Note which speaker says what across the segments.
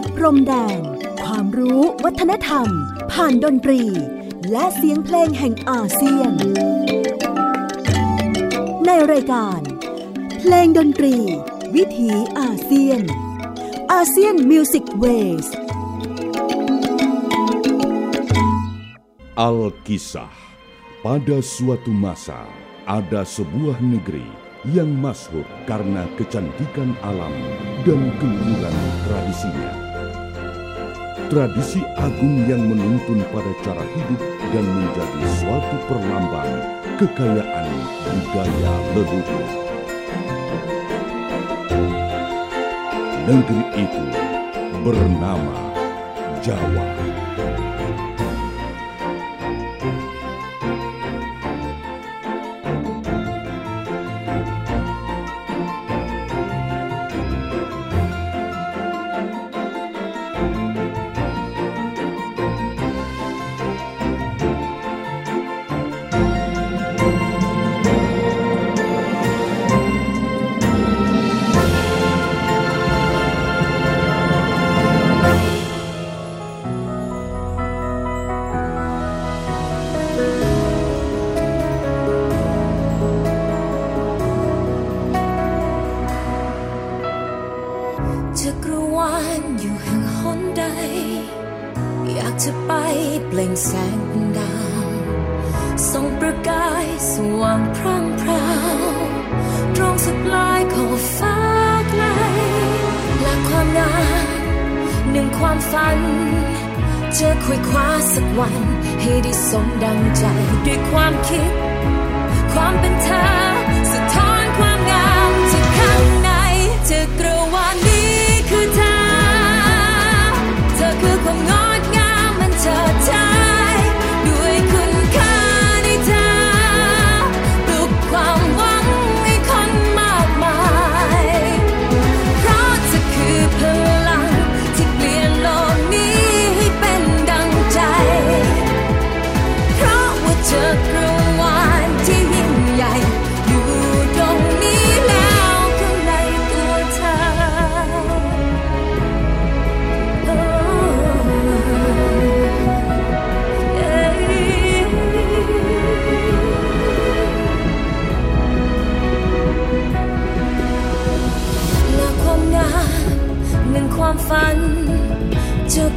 Speaker 1: ดพรมแดน ความรู้วัฒนธรรม ผ่านดนตรี และเสียงเพลงแห่งอาเซียน ในรายการ เพลงดนตรี วิถีอาเซียน อาเซียนมิวสิกเวส
Speaker 2: อัลกิสา pada suatu masa ada sebuah negeri yang masyhur karena kecantikan alam dan keunggulan tradisinya. Tradisi agung yang menuntun pada cara hidup dan menjadi suatu perlambang kekayaan budaya leluhur. Negeri itu bernama Jawa.
Speaker 3: ฝัน จะคุยคว้าสักวัน ให้ได้สมดังใจ ด้วยความคิด ความเป็นเธอ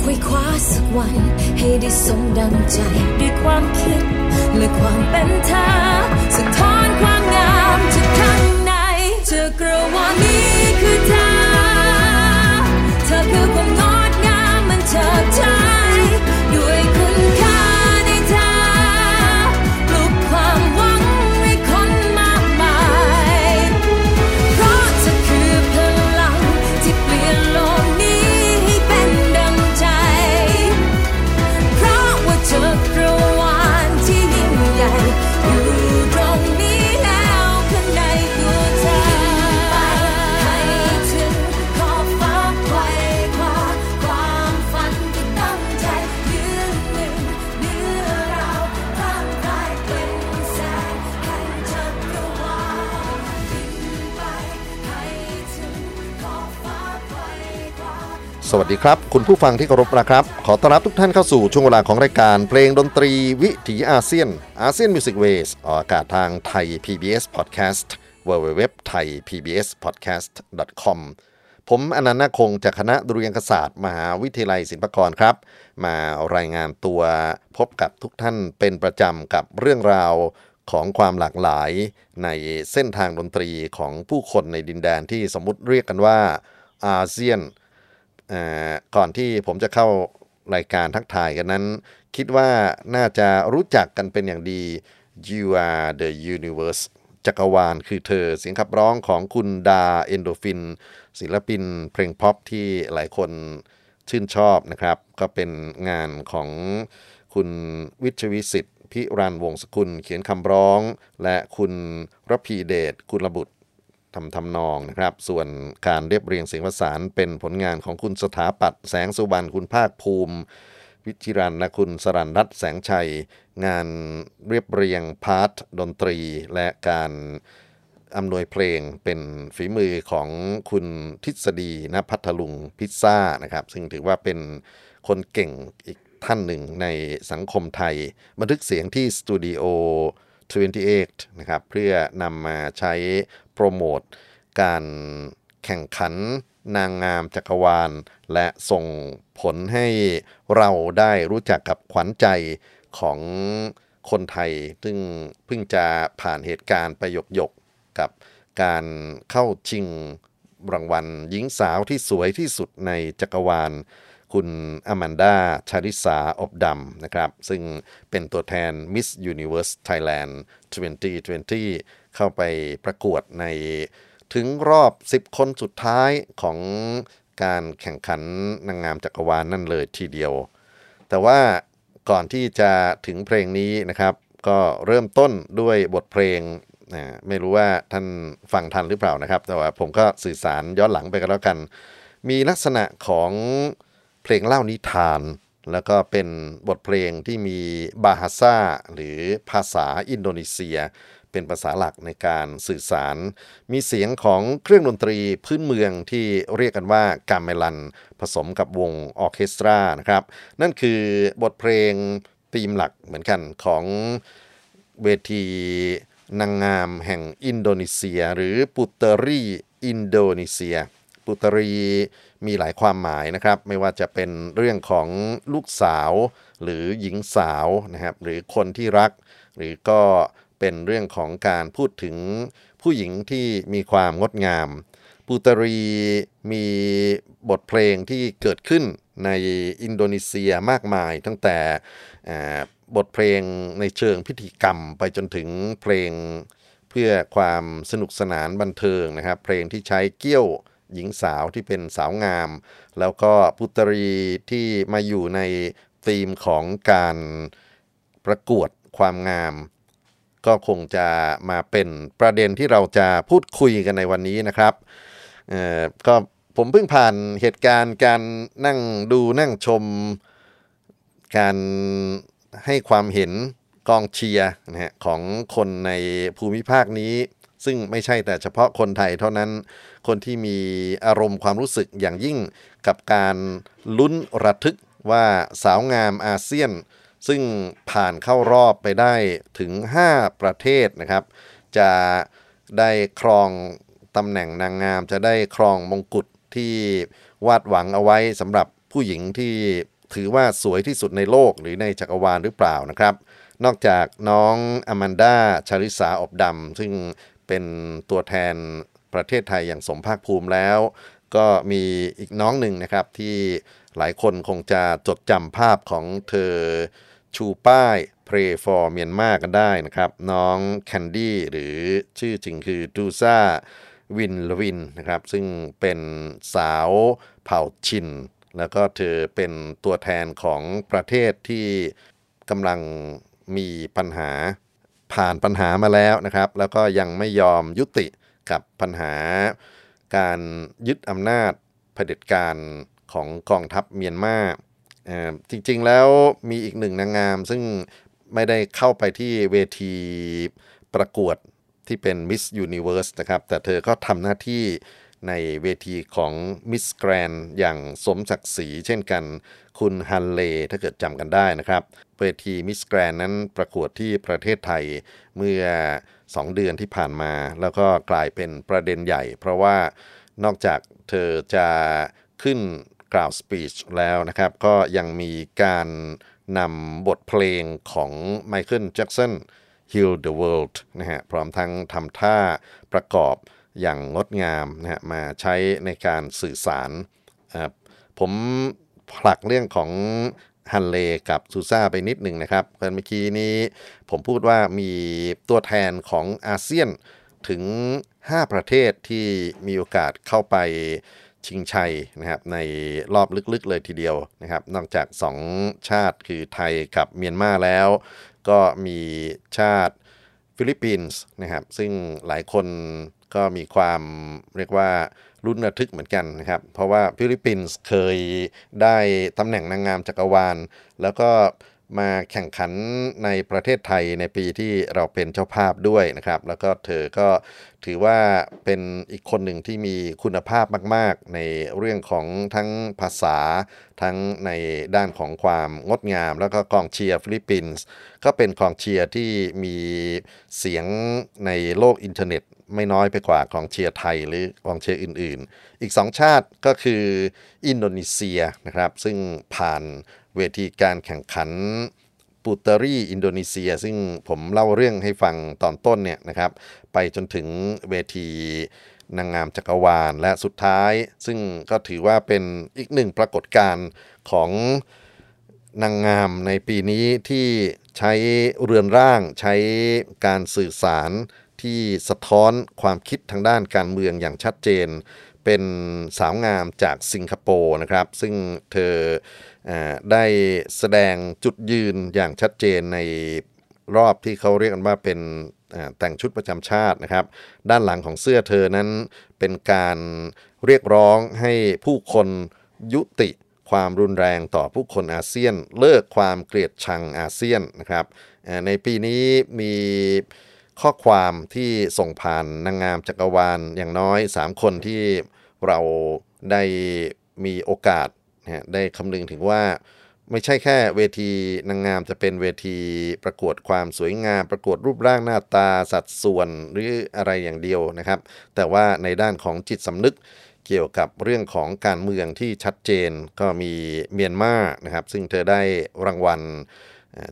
Speaker 3: คุยคว้าสักวัน ให้ได้สมดังใจด้วยความคิด และความเป็นเธอสะท้อนความงามจากข้างในจะกกระวานี้
Speaker 4: สวัสดีครั
Speaker 3: บ คุณผู้ฟังที่เคารพนะครับ ขอต้อนรับทุกท่านเข้าสู่ช่วงเวลาของรายการเพลงดนตรีวิถีอาเซียน ASEAN Music Ways ออกอากาศทางไทย PBS Podcast www thai PBS podcast com ผมอนันต์คงจากคณะดุริยางคศาสตร์ มหาวิทยาลัยศิลปากรครับ มารายงานตัวพบกับทุกท่านเป็นประจำกับเรื่องราวของความหลากหลายในเส้นทางดนตรีของผู้คนในดินแดนที่สมมุติเรียกกันว่าอาเซียน ก่อนที่ผมจะเข้ารายการทักทายกันนั้น คิดว่าน่าจะรู้จักกันเป็นอย่างดี You are the universe จักรวาลคือเธอเสียงขับร้องของคุณดาเอนโดฟิน ศิลปินเพลงพ็อปที่หลายคนชื่นชอบนะครับ ก็เป็นงานของคุณวิชวิสิทธิ์พิรันวงศกุลเขียนคำร้อง และคุณรพีเดชกุลบุตร ทำทำนองนะครับ ส่วนการเรียบเรียงเสียงประสานเป็นผลงานของคุณสถาปัตแสงสุบรรณคุณภาคภูมิวิชิรันและคุณสรันรัตแสงชัย งานเรียบเรียงพาร์ทดนตรี และการ
Speaker 4: อำนวยเพลงเป็นฝีมือของคุณทฤษฎีณพัทลุงพิซซ่านะครับ ซึ่งถือว่าเป็นคนเก่งอีกท่านหนึ่งในสังคมไทย บันทึกเสียงที่สตูดิโอ 28 นะครับเพื่อนำมาใช้โปรโมทการแข่งขันนางงามจักรวาล และส่งผลให้เราได้รู้จักกับขวัญใจของคนไทย ซึ่งเพิ่งจะผ่านเหตุการณ์ประยกยกๆกับการเข้าชิงรางวัลหญิงสาวที่สวยที่สุดในจักรวาล คุณอแมนดาชาริสาอบดำนะครับ ซึ่งเป็นตัวแทน Miss Universe Thailand 2020 เข้าไปประกวดในถึงรอบ 10 คนสุดท้ายของการแข่งขันนางงามจักรวาลนั่นเลยทีเดียว แต่ว่าก่อนที่จะถึงเพลงนี้นะครับ ก็เริ่มต้นด้วยบทเพลงนะไม่รู้ว่าท่านฟังทันหรือเปล่านะครับ แต่ว่าผมก็สื่อสารย้อนหลังไปกันแล้วกัน มีลักษณะของ เพลงเล่านิทาน แล้วก็เป็นบทเพลงที่มีบาฮาซาหรือภาษาอินโดนีเซีย เป็นภาษาหลักในการสื่อสาร มีเสียงของเครื่องดนตรีพื้นเมืองที่เรียกกันว่ากาเมลัน ผสมกับวงออเคสตรานะครับ นั่นคือบทเพลงธีมหลักเหมือนกันของเวทีนางงามแห่งอินโดนีเซีย หรือปุตเตอรี่อินโดนีเซีย ปุตรีมีหลายความหมายนะครับ ไม่ว่าจะเป็นเรื่องของลูกสาว หรือหญิงสาวนะครับ หรือคนที่รัก หรือก็เป็นเรื่องของการพูดถึงผู้หญิงที่มีความงดงามปุตรีมีบทเพลงที่เกิดขึ้นในอินโดนีเซียมากมาย ตั้งแต่บทเพลงในเชิงพิธีกรรม ไปจนถึงเพลงเพื่อความสนุกสนานบันเทิงนะครับ เพลงที่ใช้เกี้ยว หญิงสาวที่เป็นสาวงาม แล้วก็ปุตรีที่มาอยู่ในธีมของการประกวดความงาม ก็คงจะมาเป็นประเด็นที่เราจะพูดคุยกันในวันนี้นะครับเออก็ผมเพิ่งผ่านเหตุการณ์การนั่งดูนั่งชม การให้ความเห็นกองเชียร์นะฮะของคนในภูมิภาคนี้ ซึ่งไม่ใช่แต่เฉพาะคนไทยเท่านั้น คนที่มีอารมณ์ความรู้สึกอย่างยิ่งกับการลุ้นระทึกว่าสาวงามอาเซียน ซึ่งผ่านเข้ารอบไปได้ถึง 5 ประเทศนะครับ จะได้ครองตำแหน่งนางงามจะได้ครองมงกุฎที่วาดหวังเอาไว้สำหรับผู้หญิงที่ถือว่าสวยที่สุดในโลกหรือในจักรวาลหรือเปล่านะครับ นอกจากน้องอแมนดาชาริสาอบดำซึ่ง เป็นตัวแทนประเทศไทยอย่างสมภาคภูมิแล้ว ก็มีอีกน้องหนึ่งนะครับที่หลายคนคงจะจดจำภาพของเธอชูป้าย Pray for เมียนมากันได้นะครับ น้องแคนดี้หรือชื่อจริงคือดูซาวินลวินนะครับ ซึ่งเป็นสาวเผ่าชิน แล้วก็เธอเป็นตัวแทนของประเทศที่กำลังมีปัญหา ผ่านปัญหามาแล้วนะครับ แล้วก็ยังไม่ยอมยุติกับปัญหา การยึดอำนาจเผด็จการของกองทัพเมียนมาอ่อจริงๆแล้วมีอีกหนึ่งนางงาม ซึ่งไม่ได้เข้าไปที่เวทีประกวดที่เป็น Miss Universe นะครับ แต่เธอก็ทำหน้าที่ ในเวทีของ Miss Grand อย่างสมศักดิ์ศรีเช่นกัน คุณฮันเลถ้าเกิดจำกันได้นะครับ เวที Miss Grand นั้นประกวดที่ประเทศไทยเมื่อ 2 เดือนที่ผ่านมา แล้วก็กลายเป็นประเด็นใหญ่ เพราะว่านอกจากเธอจะขึ้นกล่าวสปีชแล้วนะครับ ก็ยังมีการนำบทเพลงของไมเคิลแจ็กสัน Heal the World นะฮะพร้อมทั้งทำท่าประกอบ อย่างงดงามนะฮะมาใช้ในการสื่อสาร ผมผลักเรื่องของฮันเลกับซูซ่าไปนิดหนึ่งนะครับเมื่อกี้นี้ผมพูดว่ามีตัวแทนของอาเซียนถึง 5 ประเทศที่มีโอกาสเข้าไปชิงชัยนะครับในรอบลึกๆเลยทีเดียวนะครับ นอกจาก 2 ชาติคือไทยกับเมียนมาแล้ว ก็มีชาติฟิลิปปินส์นะครับ ซึ่งหลายคน ก็มีความเรียกว่าลุ้นระทึกเหมือนกันนะครับ เพราะว่าฟิลิปปินส์เคยได้ตำแหน่งนางงามจักรวาล แล้วก็มาแข่งขันในประเทศไทยในปีที่เราเป็นเจ้าภาพด้วยนะครับ แล้วก็เธอก็ถือว่าเป็นอีกคนหนึ่งที่มีคุณภาพมาก ๆ ในเรื่องของทั้งภาษา ทั้งในด้านของความงดงาม แล้วก็กองเชียร์ฟิลิปปินส์ก็เป็นกองเชียร์ที่มีเสียงในโลกอินเทอร์เน็ต ไม่น้อยไปกว่ากองเชียร์ไทยหรือกองเชียร์อื่น ๆ อีกสองชาติก็คืออินโดนีเซียนะครับซึ่งผ่านเวทีการแข่งขันปูตรีอินโดนีเซีย ซึ่งผมเล่าเรื่องให้ฟังตอนต้นเนี่ยนะครับไปจนถึงเวทีนางงามจักรวาลและสุดท้าย ซึ่งก็ถือว่าเป็นอีกหนึ่งปรากฏการณ์ของนางงามในปีนี้ที่ใช้เรือนร่างใช้การสื่อสาร ที่สะท้อนความคิดทางด้านการเมืองอย่างชัดเจน เป็นสาวงามจากสิงคโปร์นะครับ ซึ่งเธออได้แสดงจุดยืนอย่างชัดเจนในรอบที่เขาเรียกกันว่าเป็นแต่งชุดประจำชาตินะครับ ด้านหลังของเสื้อเธอนั้นเป็นการเรียกร้องให้ผู้คนยุติความรุนแรงต่อผู้คนอาเซียน เลิกความเกลียดชังอาเซียนนะครับในปีนี้มี ข้อความที่ส่งผ่านนางงามจักรวาลอย่างน้อย 3 คนที่เราได้มีโอกาสได้คำนึงถึงว่าไม่ใช่แค่เวทีนางงามจะเป็นเวทีประกวดความสวยงาม ประกวดรูปร่างหน้าตาสัดส่วนหรืออะไรอย่างเดียวนะครับ แต่ว่าในด้านของจิตสำนึกเกี่ยวกับเรื่องของการเมืองที่ชัดเจนก็มีเมียนมานะครับ ซึ่งเธอได้รางวัล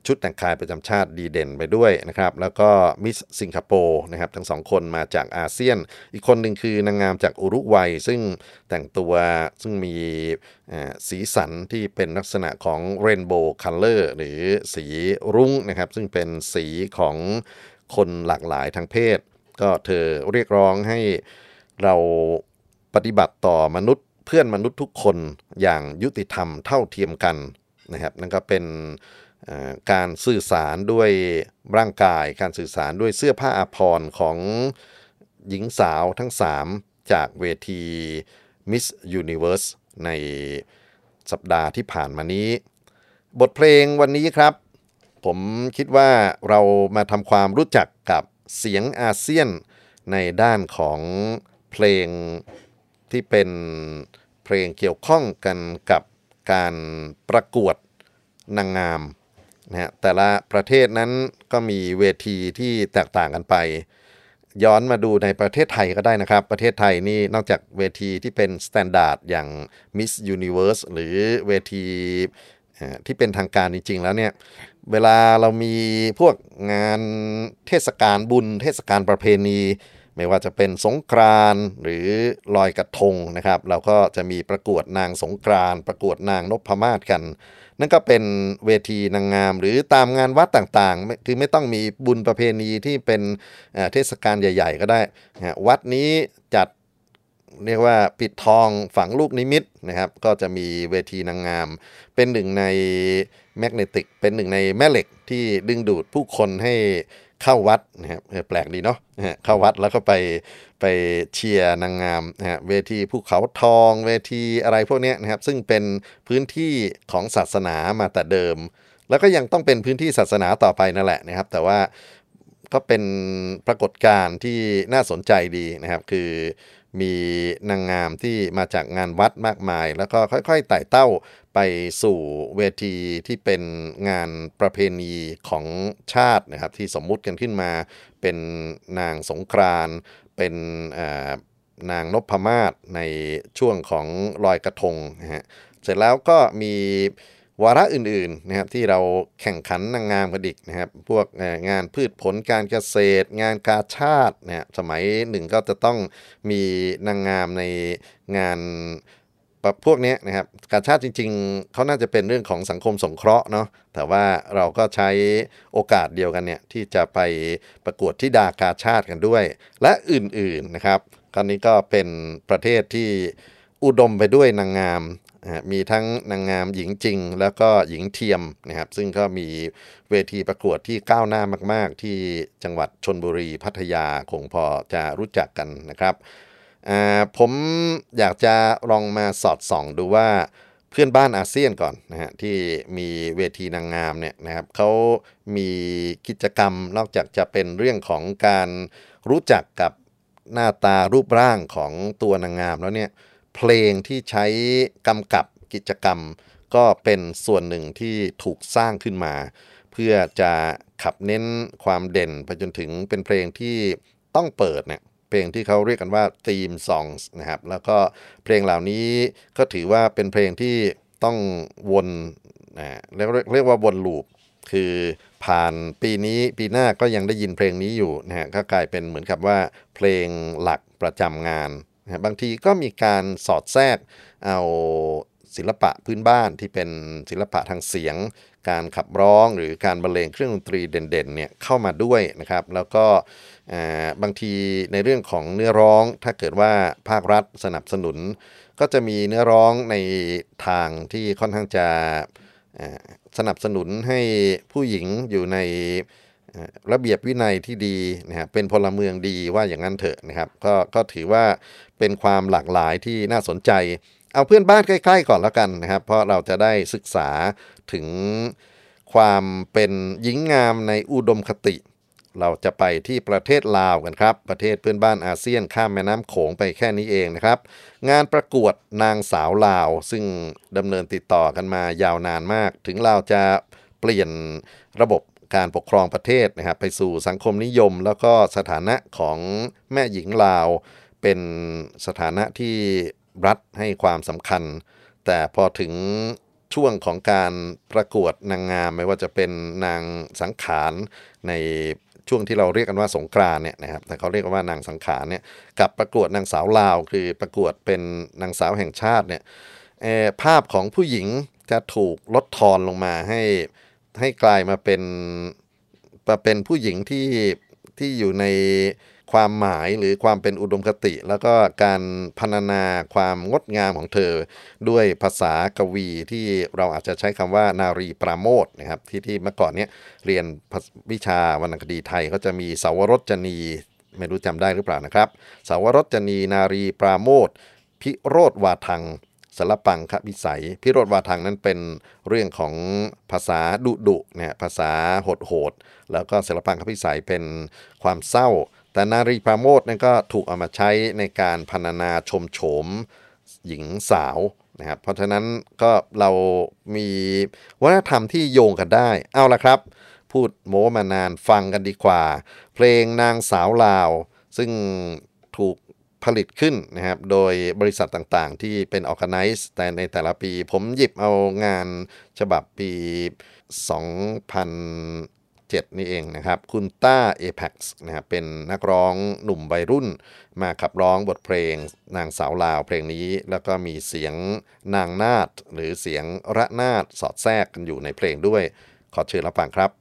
Speaker 4: ชุดแต่งกายประจำชาติดีเด่นไปด้วยนะครับแล้วก็ Miss สิงคโปร์นะครับทั้งสองคนมาจากอาเซียน อีกคนหนึ่งคือนางงามจากอุรุกวัย ซึ่งแต่งตัวซึ่งมีสีสันที่เป็นลักษณะของ rainbow color หรือสีรุ้งนะครับซึ่งเป็นสีของคนหลากหลายทางเพศ ก็เธอเรียกร้องให้เราปฏิบัติต่อมนุษย์เพื่อนมนุษย์ทุกคนอย่างยุติธรรมเท่าเทียมกันนะครับนั่นก็เป็น การสื่อสารด้วยร่างกาย การสื่อสารด้วยเสื้อผ้าอาภรณ์ของหญิงสาวทั้ง 3 จากเวที Miss Universe ในสัปดาห์ที่ผ่านมานี้ บทเพลงวันนี้ครับ ผมคิดว่าเรามาทำความรู้จักกับเสียงอาเซียนในด้านของเพลงที่เป็นเพลงเกี่ยวข้องกันกับการประกวดนางงาม นะแต่ละประเทศนั้นก็มีเวทีที่แตกต่างกันไป ย้อนมาดูในประเทศไทยก็ได้นะครับ ประเทศไทยนี่นอกจากเวทีที่เป็น standard อย่าง Miss Universe หรือเวทีที่เป็นทางการจริง ๆ แล้วเนี่ย เวลาเรามีพวกงานเทศกาลบุญ เทศกาลประเพณี ไม่ว่าจะเป็นสงกรานหรือลอยกระทงนะครับ เราก็จะมีประกวดนางสงกรานประกวดนางนพมาศกัน นั่นก็เป็นเวทีนางงาม หรือตามงานวัดต่างๆ คือไม่ต้องมีบุญประเพณีที่เป็นเทศกาลใหญ่ ๆ ก็ได้วัดนี้จัดเรียกว่าปิดทองฝังลูกนิมิตนะครับ ก็จะมีเวทีนางงาม เป็นหนึ่งในแมกเนติก เป็นหนึ่งในแม่เหล็กที่ดึงดูดผู้คนให้ เข้าวัดนะครับแปลกดีเนาะเข้าวัดแล้วก็ไปไปเชียร์นางงามนะฮะเวทีภูเขาทองเวทีอะไรพวกนี้นะครับซึ่งเป็นพื้นที่ของศาสนามาแต่เดิม แล้วก็ยังต้องเป็นพื้นที่ศาสนาต่อไปนั่นแหละนะครับ แต่ว่า ก็เป็นปรากฏการณ์ที่น่าสนใจดีนะครับ คือมีนางงามที่มาจากงานวัดมากมาย แล้วก็ค่อยๆไต่เต้าไปสู่เวทีที่เป็นงานประเพณีของชาตินะครับ ที่สมมุติกันขึ้นมา เป็นนางสงกรานเป็นนางนพมาศในช่วงของลอยกระทงนะฮะเสร็จแล้วก็มี วาระอื่นๆนะครับที่เราแข่งขันนางงามกันอีกนะครับ พวกงานพืชผลการเกษตร งานกาชาตินะสมัยหนึ่งก็จะต้องมีนางงามในงานพวกนี้นะครับกาชาติจริง ๆเขาน่าจะเป็นเรื่องของสังคมสงเคราะห์เนาะแต่ว่าเราก็ใช้โอกาสเดียวกันเนี่ยที่จะไปประกวดที่ดากาชาติกันด้วย และอื่นๆนะครับคราวนี้ก็เป็นประเทศที่ อุดมไปด้วยนางงามมีทั้งนางงามหญิงจริง แล้วก็หญิงเทียมนะครับซึ่งก็มีเวทีประกวดที่ก้าวหน้ามาก ๆ ที่จังหวัดชนบุรีพัทยาคงพอจะรู้จักกันนะครับผมอยากจะลองมาสอดส่องดูว่าเพื่อนบ้านอาเซียนก่อนนะฮะที่มีเวทีนางงามเนี่ยนะครับเขามีกิจกรรมนอกจากจะเป็นเรื่องของการรู้จักกับหน้าตารูปร่างของตัวนางงามแล้วเนี่ย เพลงที่ใช้กำกับกิจกรรม ก็เป็นส่วนหนึ่งที่ถูกสร้างขึ้นมา เพื่อจะขับเน้นความเด่นไปจนถึงเป็นเพลงที่ต้องเปิดเนี่ยเพลงที่เขาเรียกกันว่า theme songs นะครับ แล้วก็เพลงเหล่านี้ก็ถือว่าเป็นเพลงที่ต้องวนนะเรียกเรียกว่าวนลูป คือผ่านปีนี้ปีหน้าก็ยังได้ยินเพลงนี้อยู่นะฮะก็กลายเป็นเหมือนกับว่าเพลงหลักประจำงาน นะบางทีก็มีการสอดแทรกเอาศิลปะพื้นบ้านที่เป็นศิลปะทางเสียง การขับร้องหรือการบรรเลงเครื่องดนตรีเด่นๆเนี่ยเข้ามาด้วยนะครับ แล้วก็บางทีในเรื่องของเนื้อร้องถ้าเกิดว่าภาครัฐสนับสนุน ก็จะมีเนื้อร้องในทางที่ค่อนข้างจะสนับสนุนให้ผู้หญิงอยู่ใน ระเบียบวินัยที่ดีนะฮะเป็นพลเมืองดีว่าอย่างนั้นเถอะนะครับก็ก็ถือว่าเป็นความหลากหลายที่น่าสนใจ เอาเพื่อนบ้านใกล้ๆก่อนแล้วกันนะครับ เพราะเราจะได้ศึกษาถึงความเป็นหญิงงามในอุดมคติ เราจะไปที่ประเทศลาวกันครับ ประเทศเพื่อนบ้านอาเซียนข้ามแม่น้ำโขงไปแค่นี้เองนะครับ งานประกวดนางสาวลาว ซึ่งดำเนินติดต่อกันมายาวนานมาก ถึงเราจะเปลี่ยนระบบ การปกครองประเทศนะครับไปสู่สังคมนิยม แล้วก็สถานะของแม่หญิงลาว เป็นสถานะที่รัฐให้ความสำคัญ แต่พอถึงช่วงของการประกวดนางงามไม่ว่าจะเป็นนางสังขารในช่วงที่เราเรียกกันว่าสงกรานเนี่ยนะครับแต่เขาเรียกว่านางสังขารเนี่ยกับประกวดนางสาวลาว คือประกวดเป็นนางสาวแห่งชาติเนี่ยภาพของผู้หญิงจะถูกลดทอนลงมาให้ ให้กลายมาเป็นมาเป็นผู้หญิงที่ที่อยู่ในความหมายหรือความเป็นอุดมคติ แล้วก็การพรรณนาความงดงามของเธอ ด้วยภาษากวีที่เราอาจจะใช้คำว่านารีปราโมทนะครับที่ที่เมื่อก่อนเนี้ยเรียนวิชาวรรณคดีไทยก็จะมีสาวรสจนีไม่รู้จำได้หรือเปล่านะครับ สาวรสจนีนารีปราโมทพิโรธวาทัง สารปังคพิสัย พิโรธวาทางนั้นเป็นเรื่องของภาษาดุดุเนี่ยภาษาโหดโหดแล้วก็สารปังคพิสัยเป็นความเศร้า แต่นารีปาโมทนั่นก็ถูกเอามาใช้ในการพรรณนาชมโฉมหญิงสาวนะครับเพราะฉะนั้นก็เรามีวัฒนธรรมที่โยงกันได้ เอาละครับ พูดโม้มานานฟังกันดีกว่า เพลงนางสาวลาว ซึ่งถูก ผลิตขึ้นนะครับ โดยบริษัทต่างๆ ที่เป็น organize แต่ในแต่ละปี ผมหยิบเอางานฉบับปี 2007 นี่เองนะครับ คุณต้าเอ p พ x นะครับเป็นนักร้องหนุ่มวัยรุ่น มาขับร้องบทเพลงนางสาวลาวเพลงนี้ แล้วก็มีเสียงนางนาฏหรือเสียงระนาดสอดแทรกกันอยู่ในเพลงด้วย ขอเชิญรับฟังครับ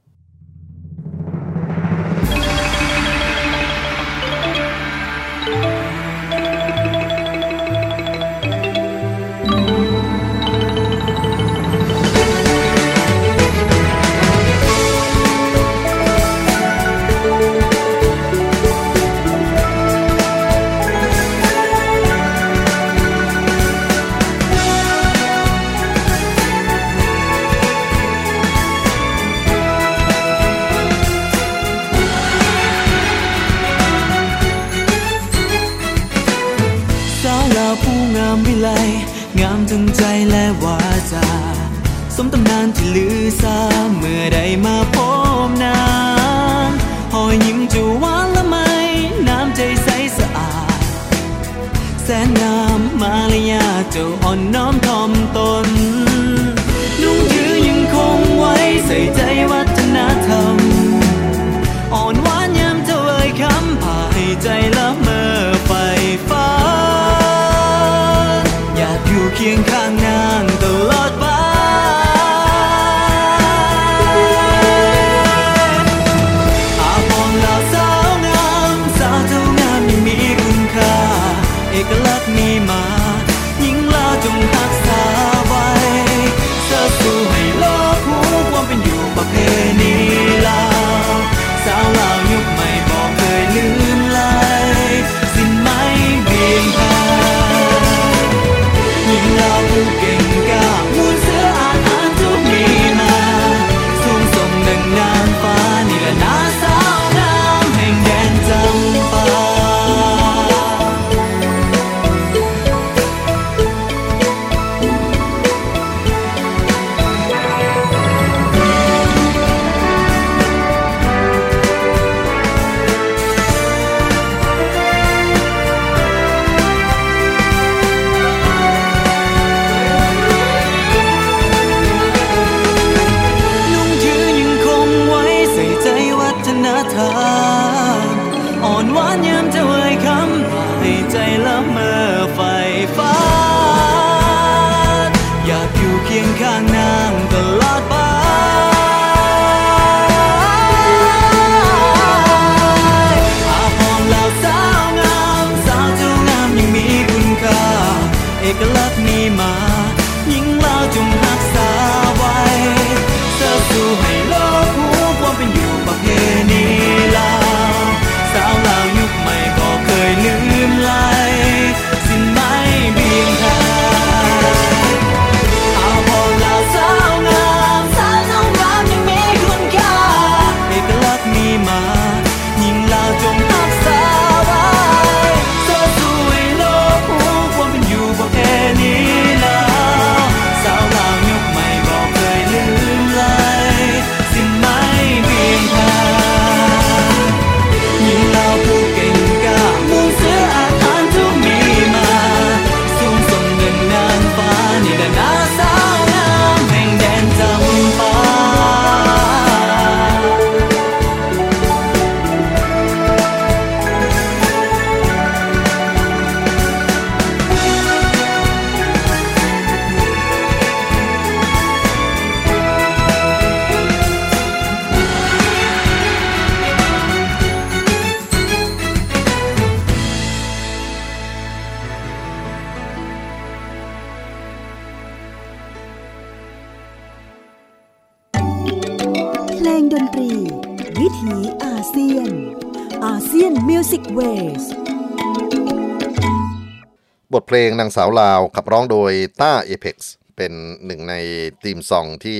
Speaker 5: บทเพลงนางสาวลาว
Speaker 4: ขับร้องโดยต้าเอเพ็กซ์เป็นหนึ่งใน theme song ที่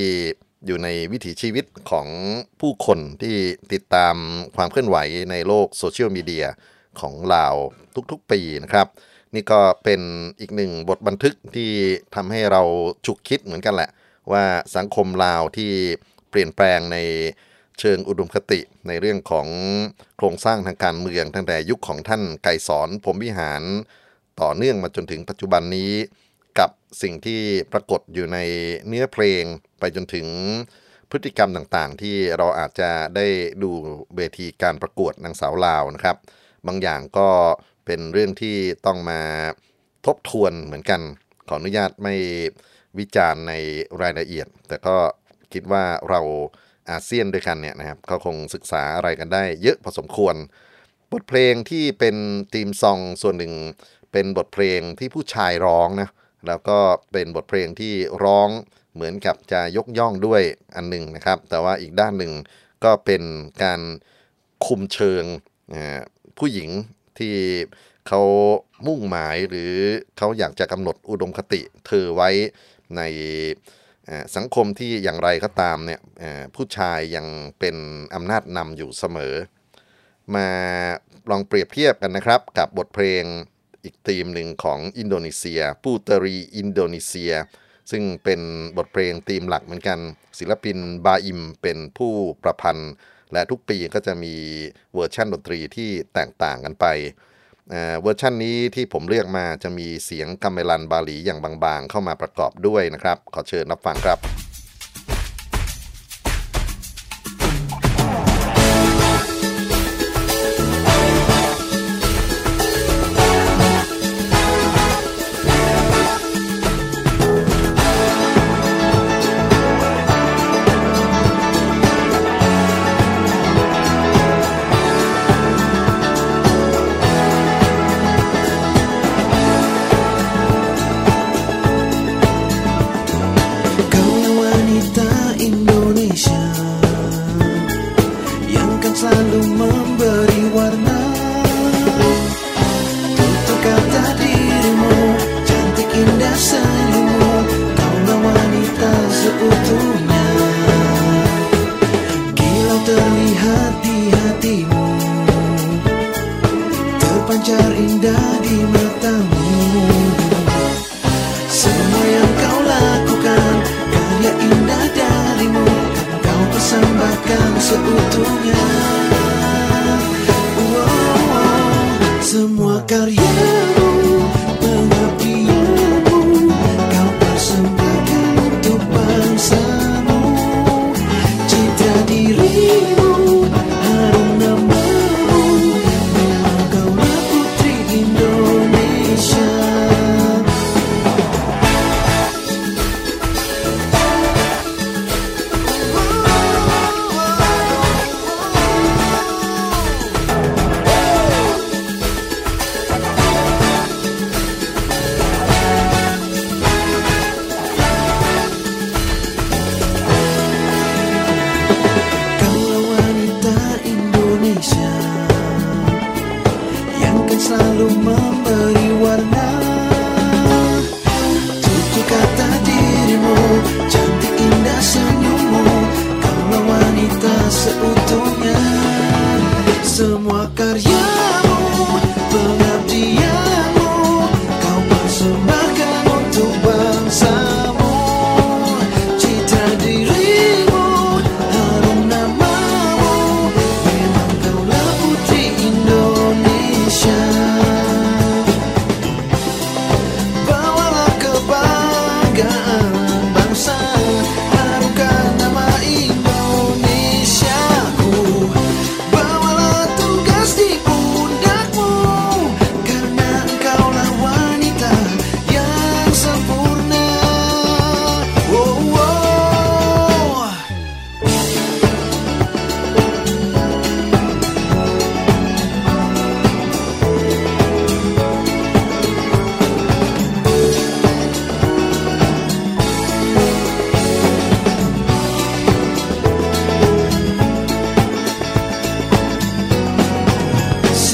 Speaker 4: อยู่ในวิถีชีวิตของผู้คนที่ติดตามความเคลื่อนไหวในโลกโซเชียลมีเดียของลาวทุกๆปีนะครับ นี่ก็เป็นอีกหนึ่งบทบันทึกที่ทำให้เราฉุกคิดเหมือนกันแหละ ว่าสังคมลาวที่เปลี่ยนแปลงในเชิงอุดมคติในเรื่องของโครงสร้างทางการเมืองตั้งแต่ยุคของท่านไก่สอนพรหมวิหาร ต่อเนื่องมาจนถึงปัจจุบันนี้กับสิ่งที่ปรากฏอยู่ในเนื้อเพลงไปจนถึงพฤติกรรมต่างๆ ที่เราอาจจะได้ดูเวทีการประกวดนางสาวลาวนะครับ บางอย่างก็เป็นเรื่องที่ต้องมาทบทวนเหมือนกัน ขออนุญาตไม่วิจารณ์ในรายละเอียด แต่ก็คิดว่าเราอาเซียนด้วยกันเนี่ยนะครับก็คงศึกษาอะไรกันได้เยอะพอสมควร บทเพลงที่เป็นธีมซองส่วนหนึ่ง เป็นบทเพลงที่ผู้ชายร้องนะแล้วก็เป็นบทเพลงที่ร้องเหมือนกับจะยกย่องด้วยอันหนึ่งนะครับ แต่ว่าอีกด้านหนึ่งก็เป็นการคุมเชิงผู้หญิงที่เขามุ่งหมายหรือเขาอยากจะกำหนดอุดมคติเธอไว้ในสังคมที่อย่างไรก็ตามเนี่ยผู้ชายยังเป็นอำนาจนำอยู่เสมอ มาลองเปรียบเทียบกันนะครับกับบทเพลง อีกธีมหนึ่งของอินโดนีเซีย ปูตรีอินโดนีเซีย ซึ่งเป็นบทเพลงธีมหลักเหมือนกัน ศิลปินบาอิมเป็นผู้ประพันธ์ และทุกปีก็จะมีเวอร์ชันดนตรีที่แตกต่างกันไปเอ่อเวอร์ชันนี้ที่ผมเลือกมาจะมีเสียงกัมเมลันบาหลีอย่างบางๆ เข้ามาประกอบด้วยนะครับ ขอเชิญรับฟังครับ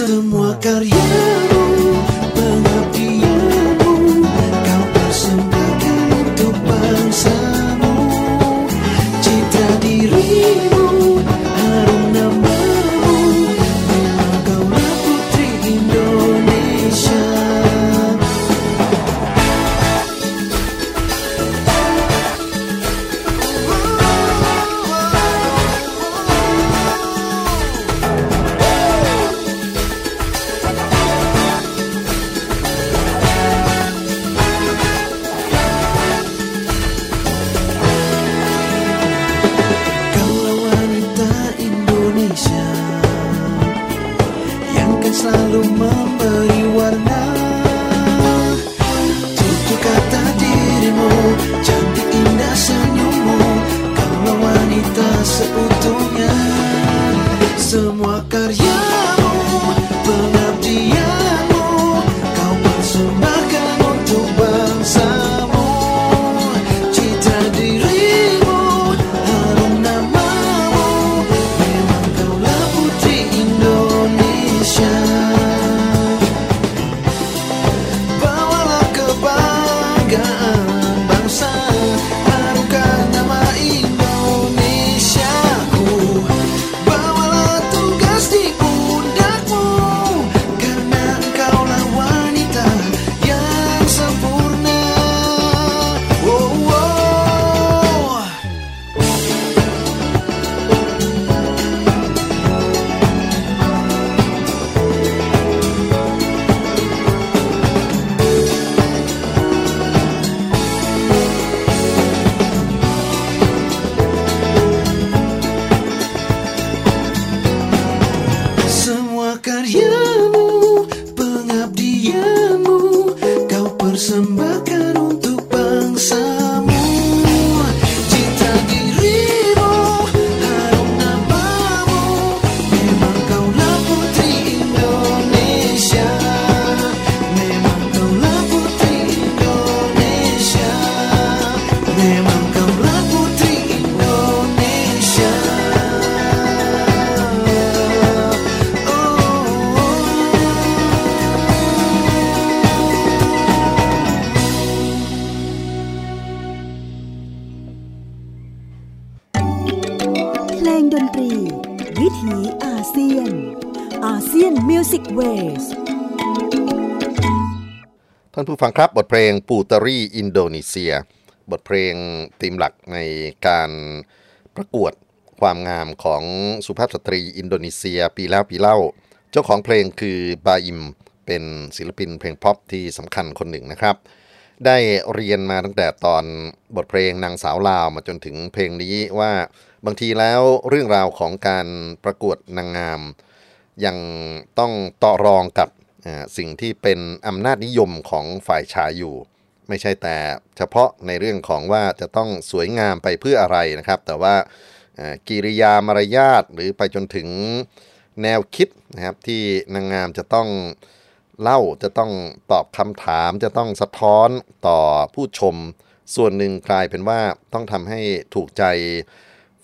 Speaker 6: to them, you? ผู้ฟังครับบทเพลงปูตรีอินโดนีเซีย บทเพลงธีมหลักในการประกวด
Speaker 4: ความงามของสุภาพสตรีอินโดนีเซีย ปีแล้วปีเล่า เจ้าของเพลงคือบาอิม เป็นศิลปินเพลงพ็อปที่สำคัญคนหนึ่งนะครับ ได้เรียนมาตั้งแต่ตอนบทเพลงนางสาวลาวมาจนถึงเพลงนี้ว่าบางทีแล้วเรื่องราวของการประกวดนางงาม ยังต้องต่อรองกับ สิ่งที่เป็นอำนาจนิยมของฝ่ายชายอยู่ ไม่ใช่แต่เฉพาะในเรื่องของว่าจะต้องสวยงามไปเพื่ออะไรนะครับ แต่ว่ากิริยามารยาทหรือไปจนถึงแนวคิดนะครับที่นางงามจะต้องเล่าจะต้องตอบคำถาม จะต้องสะท้อนต่อผู้ชม ส่วนหนึ่งกลายเป็นว่าต้องทำให้ถูกใจ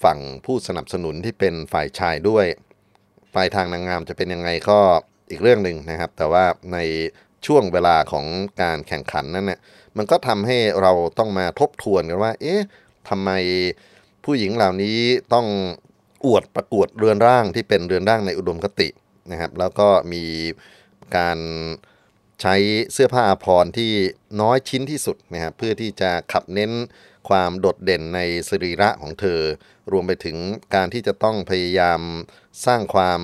Speaker 4: ฝั่งผู้สนับสนุนที่เป็นฝ่ายชายด้วย ปลายทางนางงามจะเป็นยังไงก็ อีกเรื่องหนึ่งนะครับ แต่ว่าในช่วงเวลาของการแข่งขันนั้นเนี่ยมันก็ทำให้เราต้องมาทบทวนกันว่า เอ๊ะทำไมผู้หญิงเหล่านี้ต้องอวดประกวดเรือนร่างที่เป็นเรือนร่างในอุดมคตินะครับ แล้วก็มีการใช้เสื้อผ้าอาภรณ์ที่น้อยชิ้นที่สุดนะครับเพื่อที่จะขับเน้นความโดดเด่นในสรีระของเธอ รวมไปถึงการที่จะต้องพยายามสร้างความ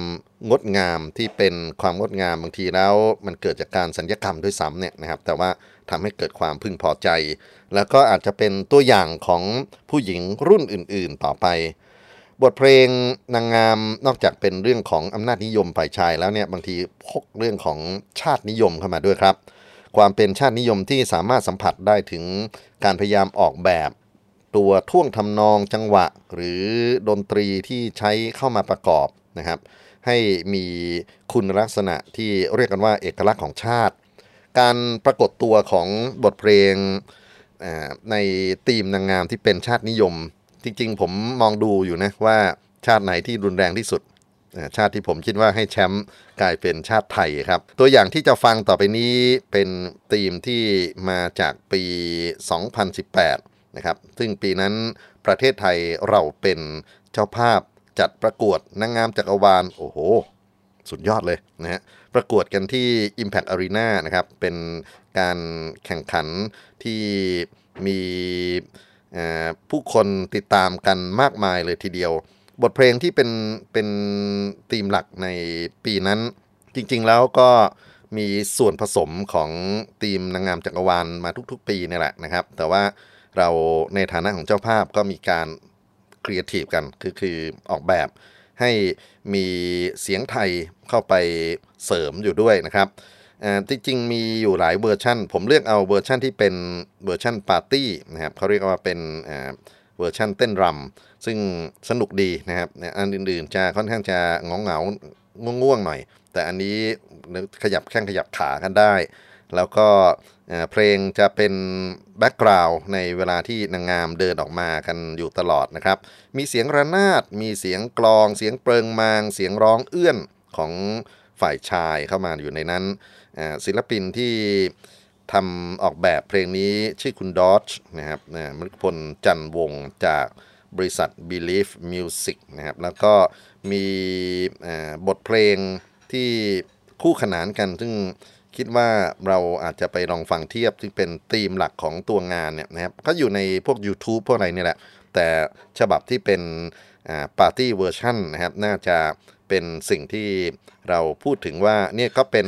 Speaker 4: งดงามที่เป็นความงดงามบางทีแล้ว มันเกิดจากการสัญญกรรมด้วยซ้ำเนี่ยนะครับ แต่ว่าทำให้เกิดความพึงพอใจ แล้วก็อาจจะเป็นตัวอย่างของผู้หญิงรุ่นอื่นๆต่อไป บทเพลงนางงามนอกจากเป็นเรื่องของอำนาจนิยมฝ่ายชายแล้วเนี่ยบางทีพกเรื่องของชาตินิยมเข้ามาด้วยครับ ความเป็นชาตินิยมที่สามารถสัมผัสได้ถึงการพยายามออกแบบตัวท่วงทำนองจังหวะ หรือดนตรีที่ใช้เข้ามาประกอบนะครับ ให้มีคุณลักษณะที่เรียกกันว่าเอกลักษณ์ของชาติ การปรากฏตัวของบทเพลงในธีมนางงามที่เป็นชาตินิยม จริงๆ ผมมองดูอยู่นะว่าชาติไหนที่รุนแรงที่สุด ชาติที่ผมคิดว่าให้แชมป์กลายเป็นชาติไทยครับ ตัวอย่างที่จะฟังต่อไปนี้เป็นธีมที่มาจากปี 2018 นะครับ ซึ่งปีนั้นประเทศไทยเราเป็นเจ้าภาพ จัดประกวดนางงามจักรวาลโอ้โห สุดยอดเลยนะฮะประกวดกันที่ Impact Arena นะครับ เป็นการแข่งขันที่มีผู้คนติดตามกันมากมายเลยทีเดียว บทเพลงที่เป็นเป็นธีมหลักในปีนั้น จริงๆแล้วก็มีส่วนผสมของธีมนางงามจักรวาลมาทุกๆ ปีนี่แหละนะครับ แต่ว่าเราในฐานะของเจ้าภาพก็มีการ ครีเอทีฟกัน คือคือออกแบบให้มีเสียงไทยเข้าไปเสริมอยู่ด้วยนะครับจริงๆ มีอยู่หลายเวอร์ชันผมเลือกเอาเวอร์ชันที่เป็นเวอร์ชันปาร์ตี้นะครับเขาเรียกว่าเป็นเวอร์ชันเต้นรำซึ่งสนุกดีนะครับอันอื่นๆจะค่อนข้างจะงงเหงาง่วงๆหน่อย แต่อันนี้ขยับแข้งขยับขากันได้ แล้วก็ เพลงจะเป็น background ในเวลาที่นางงามเดินออกมากันอยู่ตลอดนะครับ มีเสียงระนาด มีเสียงกลอง เสียงเปริงมาง เสียงร้องเอื้อนของฝ่ายชายเข้ามาอยู่ในนั้น ศิลปินที่ทำออกแบบเพลงนี้ชื่อคุณดอชนะครับนะมฤคพลจันวงศ์จากบริษัท Believe Music นะครับ แล้วก็มีบทเพลงที่คู่ขนานกันซึ่ง คิดว่าเราอาจจะไปลองฟังเทียบซึ่งเป็นธีมหลักของตัวงานเนี่ยนะครับก็อยู่ในพวก YouTube พวกอะไรนี่แหละ แต่ฉบับที่เป็น party version นะครับน่าจะเป็นสิ่งที่เราพูดถึงว่าเนี่ยก็เป็น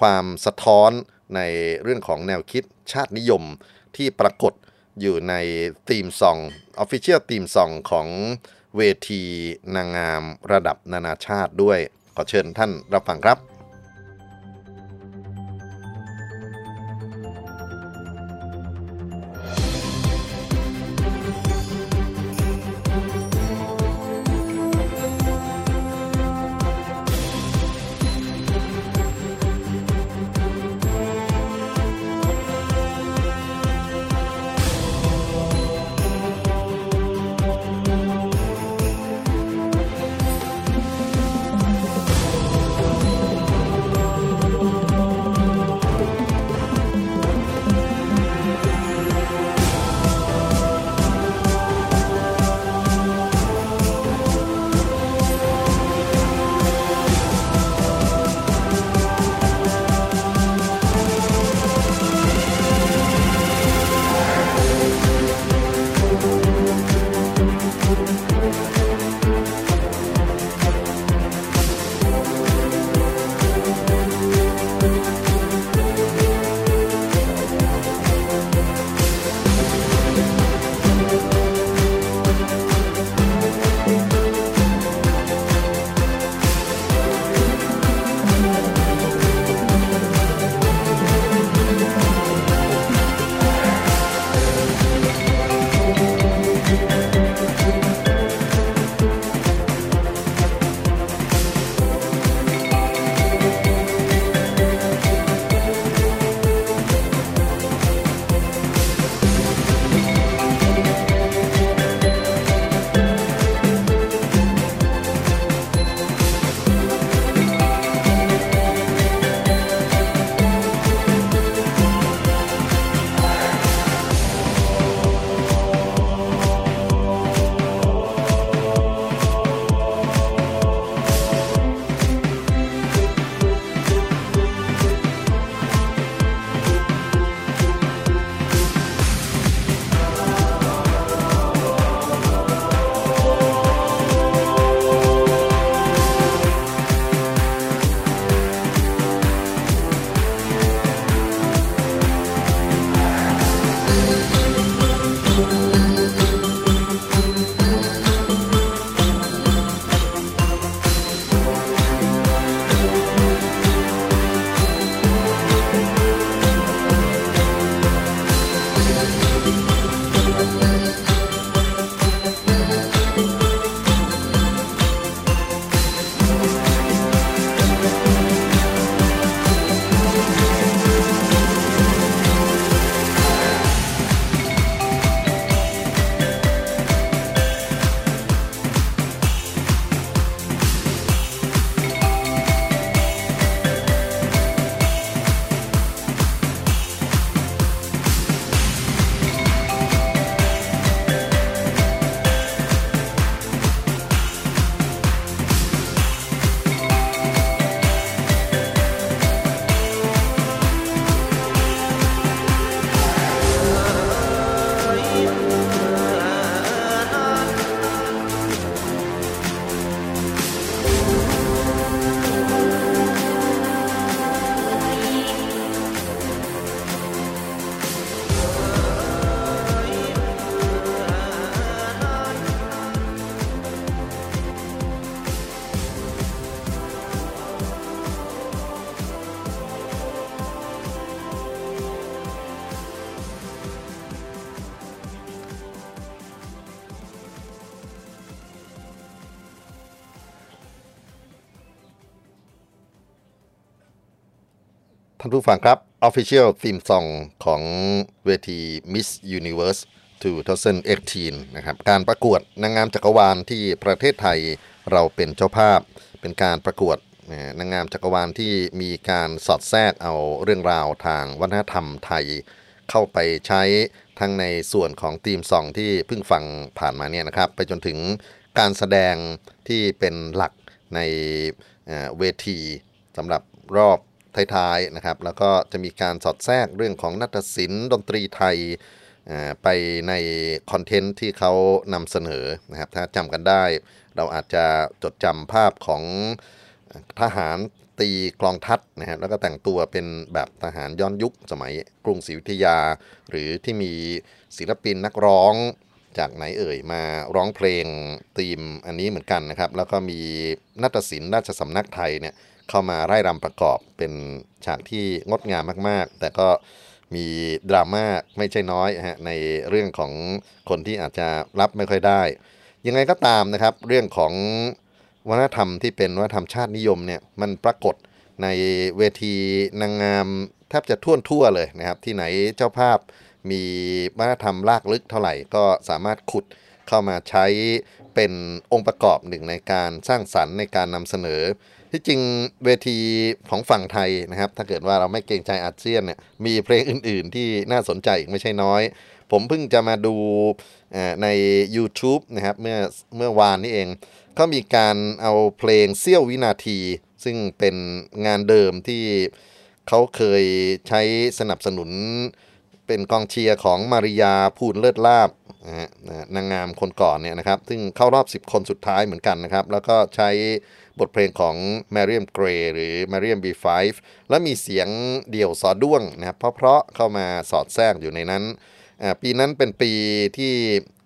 Speaker 4: ความสะท้อนในเรื่องของแนวคิดชาตินิยมที่ปรากฏอยู่ในทีมซองออฟฟิเชียลทีมซองของเวทีนางงามระดับนานาชาติด้วย ขอเชิญท่านรับฟังครับ「 คุณผู้ฟังครับ Official Theme Song ของเวที Miss Universe 2018 นะครับ การประกวดนางงามจักรวาลที่ประเทศไทยเราเป็นเจ้าภาพ เป็นการประกวดนางงามจักรวาลที่มีการสอดแทรกเอาเรื่องราวทางวัฒนธรรมไทย เข้าไปใช้ทั้งในส่วนของทีมซองที่เพิ่งฟังผ่านมาเนี่ยนะครับ ไปจนถึงการแสดงที่เป็นหลักในเวทีสำหรับรอบ ท้ายๆนะครับ แล้วก็จะมีการสอดแทรกเรื่องของนาฏศิลป์ดนตรีไทยไปในคอนเทนต์ที่เขานำเสนอนะครับ ถ้าจำกันได้ เราอาจจะจดจำภาพของทหารตีกลองทัดนะฮะแล้วก็แต่งตัวเป็นแบบทหารย้อนยุคสมัยกรุงศรีอยุธยา หรือที่มีศิลปินนักร้องจากไหนเอ่ยมาร้องเพลงธีมอันนี้เหมือนกันนะครับ แล้วก็มีนาฏศิลป์ราชสำนักไทยเนี่ย เข้ามาไร่รำประกอบเป็นฉากที่งดงามมากๆ แต่ก็มีดราม่าไม่ใช่น้อยฮะในเรื่องของคนที่อาจจะรับไม่ค่อยได้ ยังไงก็ตามนะครับ เรื่องของวัฒนธรรมที่เป็นวัฒนธรรมชาตินิยมเนี่ยมันปรากฏในเวทีนางงามแทบจะทั่วทั่วเลยนะครับ ที่ไหนเจ้าภาพมีวัฒนธรรมลากลึกเท่าไหร่ก็สามารถขุดเข้ามาใช้เป็นองค์ประกอบหนึ่งในการสร้างสรรค์ในการนำเสนอ ที่จริงเวทีของฝั่งไทยนะครับ ถ้าเกิดว่าเราไม่เกรงใจอาเซียนเนี่ยมีเพลงอื่น ๆ ที่น่าสนใจอีกไม่ใช่น้อย ผมเพิ่งจะมาดูใน YouTube นะครับเมื่อเมื่อวานนี้เองก็มีการเอาเพลงเสี้ยววินาที ซึ่งเป็นงานเดิมที่เขาเคยใช้สนับสนุนเป็นกองเชียร์ของมาริยาพูนเลิศลาบนะฮะนะนางงามคนก่อนเนี่ยนะครับ ซึ่งเข้ารอบ 10 คนสุดท้ายเหมือนกันนะครับ แล้วก็ใช้ บทเพลงของ Mariam Gray หรือ Mariam B5 แล้วมีเสียงเดี่ยวสอด้วงนะครับเพราะๆเข้ามาสอดแทรกอยู่ในนั้น ปีนั้นเป็นปีที่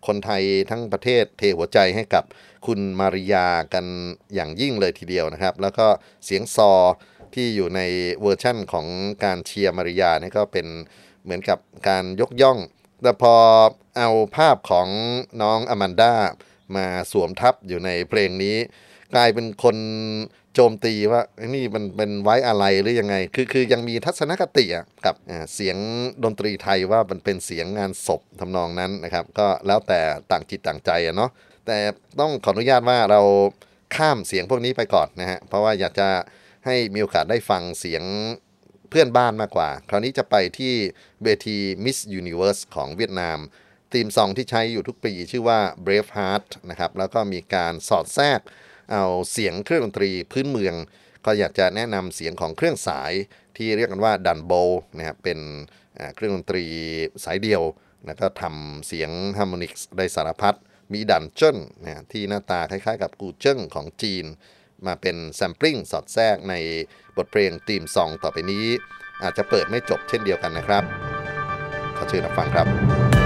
Speaker 4: คนไทยทั้งประเทศเทหัวใจให้กับคุณมาริยากันอย่างยิ่งเลยทีเดียวนะครับ แล้วก็เสียงซอที่อยู่ในเวอร์ชั่นของการเชียร์มาริยานี่ก็เป็นเหมือนกับการยกย่อง แต่พอเอาภาพของน้องอแมนด้ามาสวมทับอยู่ในเพลงนี้ กลายเป็นคนโจมตีว่านี่มันเป็นไว้อะไรหรือยังไง คือคือยังมีทัศนคติกับเสียงดนตรีไทยว่ามันเป็นเสียงงานศพทำนองนั้นนะครับ ก็แล้วแต่ต่างจิตต่างใจอะเนาะแต่ต้องขออนุญาตว่าเราข้ามเสียงพวกนี้ไปก่อนนะฮะเพราะว่าอยากจะให้มีโอกาสได้ฟังเสียงเพื่อนบ้านมากกว่า คราวนี้จะไปที่เวที Miss Universe ของเวียดนามทีมซองที่ใช้อยู่ทุกปีชื่อว่า Brave Heart นะครับแล้วก็มีการสอดแทรก เอาเสียงเครื่องดนตรีพื้นเมือง ก็อยากจะแนะนำเสียงของเครื่องสายที่เรียกกันว่าดันโบนะครับเป็นเครื่องดนตรีสายเดียวแล้วก็ทำเสียงฮาร์โมนิกส์ได้สารพัดมีดันเจิ้นนะที่หน้าตาคล้ายๆ กับกูเจิ้งของจีน มาเป็นแซมปลิ้งสอดแทรกในบทเพลงทีมซองต่อไปนี้ อาจจะเปิดไม่จบเช่นเดียวกันนะครับ ขอเชิญรับฟังครับ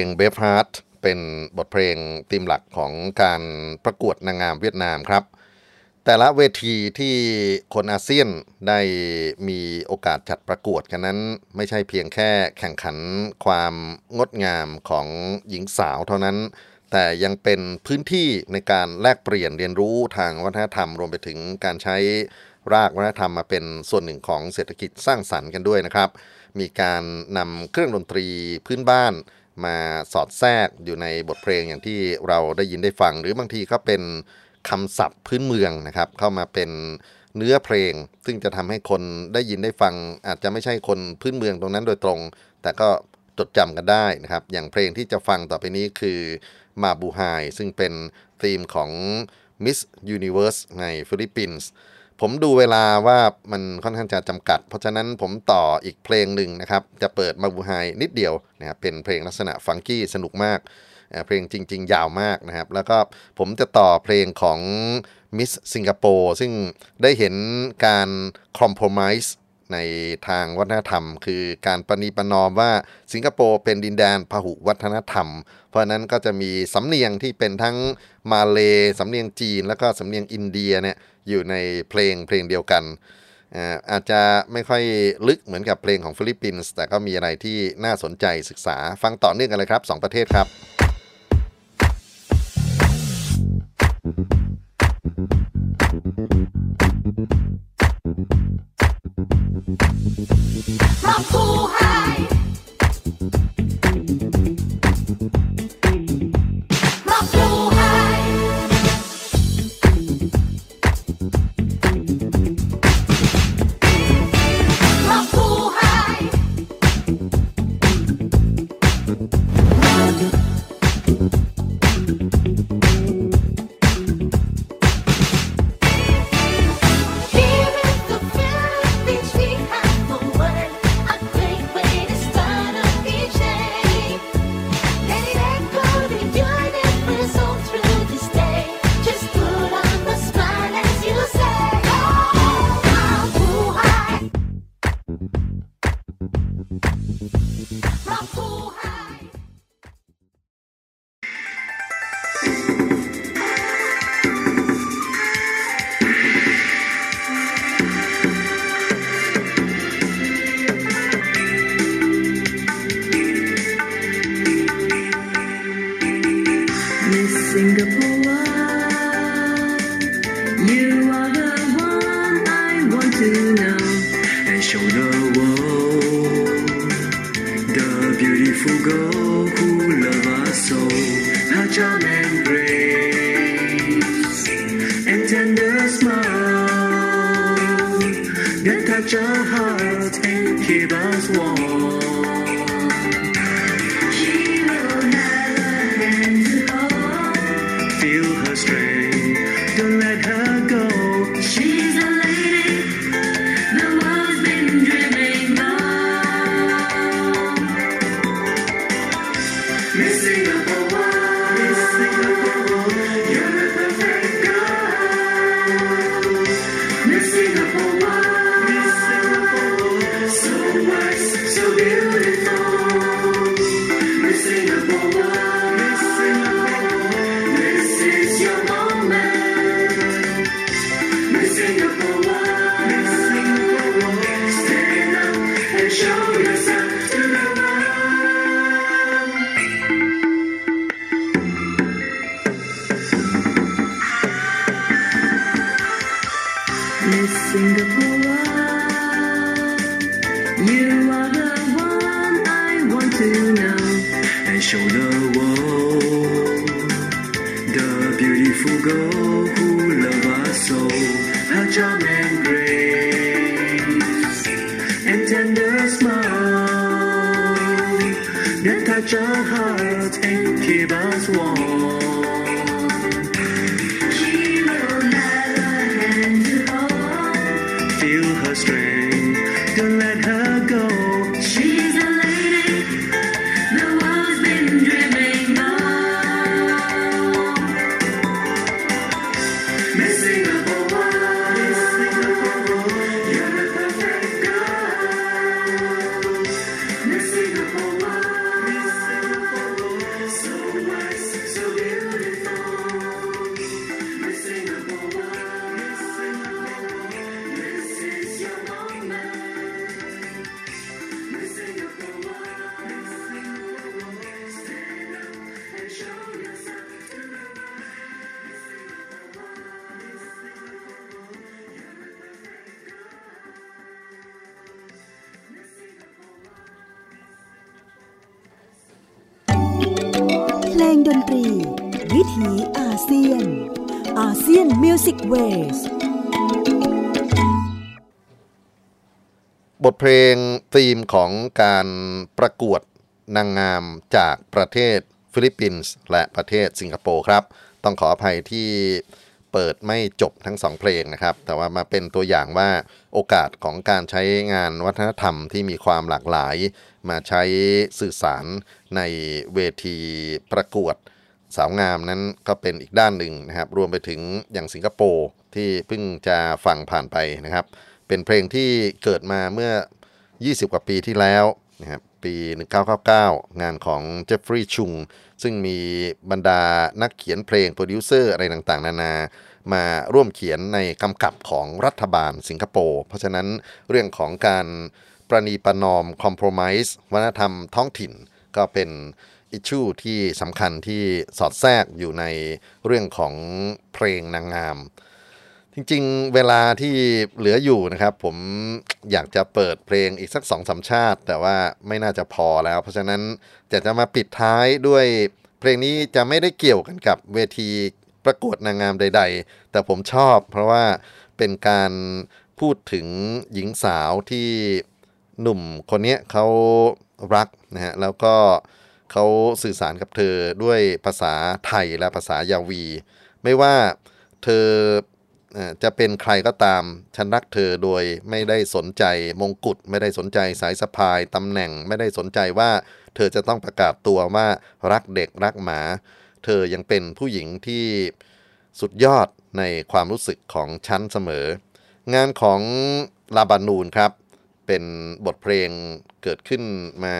Speaker 4: งเบฟฮาร์ t เป็นบทเพลงธีมหลักของการประกวดนางงามเวียดนามครับ แต่ละเวทีที่คนอาเซียนได้มีโอกาสจัดประกวดกันนั้น ไม่ใช่เพียงแค่แข่งขันความงดงามของหญิงสาวเท่านั้น แต่ยังเป็นพื้นที่ในการแลกเปลี่ยนเรียนรู้ทางวัฒนธรรมรวมไปถึงการใช้รากวัฒนธรรมมาเป็นส่วนหนึ่งของเศรษฐกิจสร้างสรรค์กันด้วยนะครับ มีการนำเครื่องดนตรีพื้นบ้าน มาสอดแทรกอยู่ในบทเพลงอย่างที่เราได้ยินได้ฟัง หรือบางทีก็เป็นคำศัพท์พื้นเมืองนะครับ เข้ามาเป็นเนื้อเพลง ซึ่งจะทำให้คนได้ยินได้ฟัง อาจจะไม่ใช่คนพื้นเมืองตรงนั้นโดยตรง แต่ก็จดจำกันได้นะครับ อย่างเพลงที่จะฟังต่อไปนี้คือมาบูไฮซึ่งเป็นธีมของ Miss Universe ในฟิลิปปินส์ ผมดูเวลาว่ามันค่อนข้างจะจำกัด เพราะฉะนั้นผมต่ออีกเพลงหนึ่งนะครับ จะเปิดมาบูไฮนิดเดียวนะครับเป็นเพลงลักษณะฟังกี้สนุกมาก เพลงจริง ๆ ยาวมากนะครับ แล้วก็ผมจะต่อเพลงของมิสสิงคโปร์ซึ่งได้เห็นการคอมโพมิส ในทางวัฒนธรรม คือการประนีประนอมว่าสิงคโปร์เป็นดินแดนพหุวัฒนธรรม เพราะนั้นก็จะมีสำเนียงที่เป็นทั้งมาเลสำเนียงจีน แล้วก็สำเนียงอินเดียเนี่ยอยู่ในเพลงเพลงเดียวกันอาอาจจะไม่ค่อยลึกเหมือนกับเพลงของฟิลิปปินส์แต่ก็มีอะไรที่น่าสนใจศึกษาฟังต่อเนื่องกันเลยครับ 2 ประเทศครับ
Speaker 6: string. Don't let
Speaker 4: ของการประกวดนางงามจากประเทศฟิลิปปินส์และประเทศสิงคโปร์ครับ ต้องขออภัยที่เปิดไม่จบทั้งสองเพลงนะครับ แต่ว่ามาเป็นตัวอย่างว่าโอกาสของการใช้งานวัฒนธรรมที่มีความหลากหลาย มาใช้สื่อสารในเวทีประกวดสาวงามนั้นก็เป็นอีกด้านหนึ่งนะครับ รวมไปถึงอย่างสิงคโปร์ที่เพิ่งจะฟังผ่านไปนะครับ เป็นเพลงที่เกิดมาเมื่อ 20 กว่าปีที่แล้วนะครับปี 1999 งานของเจฟฟรีย์ชุง ซึ่งมีบรรดานักเขียนเพลงโปรดิวเซอร์อะไรต่างๆ นานา มาร่วมเขียนในกำกับของรัฐบาลสิงคโปร์ เพราะฉะนั้นเรื่องของการประนีประนอมคอม p r o m i s e วัฒนธรรมท้องถิ่นก็เป็น issue ที่สำคัญที่สอดแทรกอยู่ในเรื่องของเพลงนางงาม จริงๆ เวลาที่เหลืออยู่นะครับ ผมอยากจะเปิดเพลงอีกสักสองสามชาติ แต่ว่าไม่น่าจะพอแล้ว เพราะฉะนั้นจะจะมาปิดท้ายด้วยเพลงนี้จะไม่ได้เกี่ยวกันกับเวทีประกวดนางงามใด ๆ แต่ผมชอบเพราะว่าเป็นการพูดถึงหญิงสาวที่หนุ่มคนนี้เขารักนะฮะแล้วก็เขาสื่อสารกับเธอด้วยภาษาไทยและภาษายาวี ไม่ว่าเธอ จะเป็นใครก็ตามฉันรักเธอโดยไม่ได้สนใจมงกุฎไม่ได้สนใจสายสะพายตำแหน่งไม่ได้สนใจว่า เธอจะต้องประกาศตัวว่ารักเด็กรักหมา เธอยังเป็นผู้หญิงที่สุดยอดในความรู้สึกของฉันเสมอ งานของลาบานูนครับ เป็นบทเพลงเกิดขึ้นมา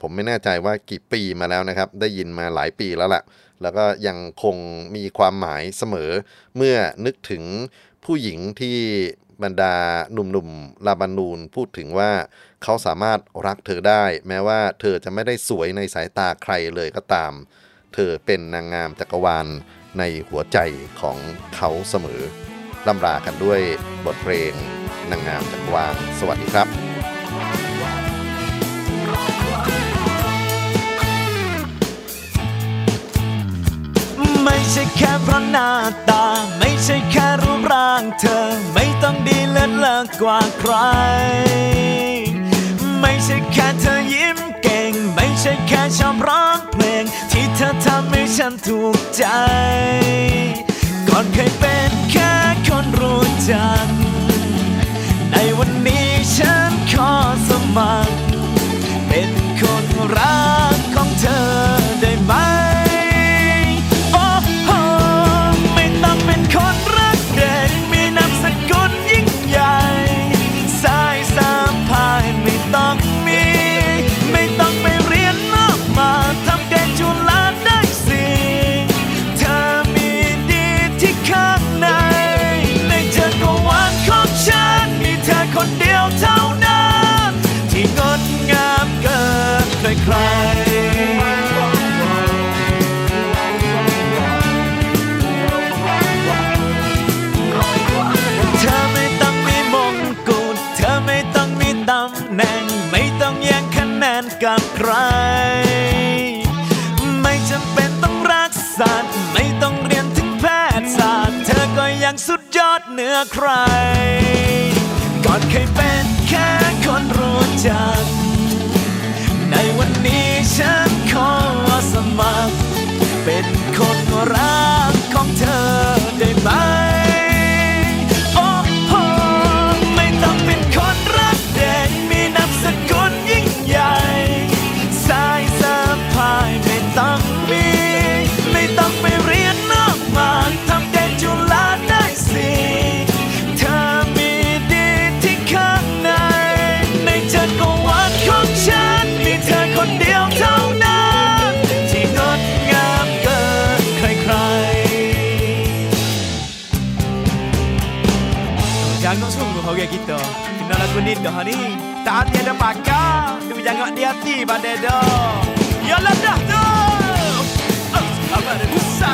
Speaker 4: ผมไม่แน่ใจว่ากี่ปีมาแล้วนะครับ ได้ยินมาหลายปีแล้วล่ะ แล้วก็ยังคงมีความหมายเสมอเมื่อนึกถึงผู้หญิงที่บรรดาหนุ่มๆลาบานูนพูดถึงว่าเขาสามารถรักเธอได้ แม้ว่าเธอจะไม่ได้สวยในสายตาใครเลยก็ตาม เธอเป็นนางงามจักรวาลในหัวใจของเขาเสมอล่ำลากันด้วยบทเพลงนางงามจักรวาลสวัสดีครับ
Speaker 5: ใช่แค่เพราะหน้าตา ไม่ใช่แค่รูปร่างเธอ ไม่ต้องดีเลิศเลอกกว่าใคร ไม่ใช่แค่เธอยิ้มเก่ง ไม่ใช่แค่ชอบร้องเพลง ที่เธอทำให้ฉันถูกใจ ก่อนเคยเป็นแค่คนรู้จัก ในวันนี้ฉันขอสมัคร ใคร ก่อนเคยเป็นแค่คนรู้จัก ในวันนี้ฉันขอสมัคร เป็นคนรักของเธอ Jangan sungguh kayak gitu Kena lagu ni dah ni. Tak ada pakar. Tapi jangan di hati pada dah. Yalah dah tu Us, abang ada busa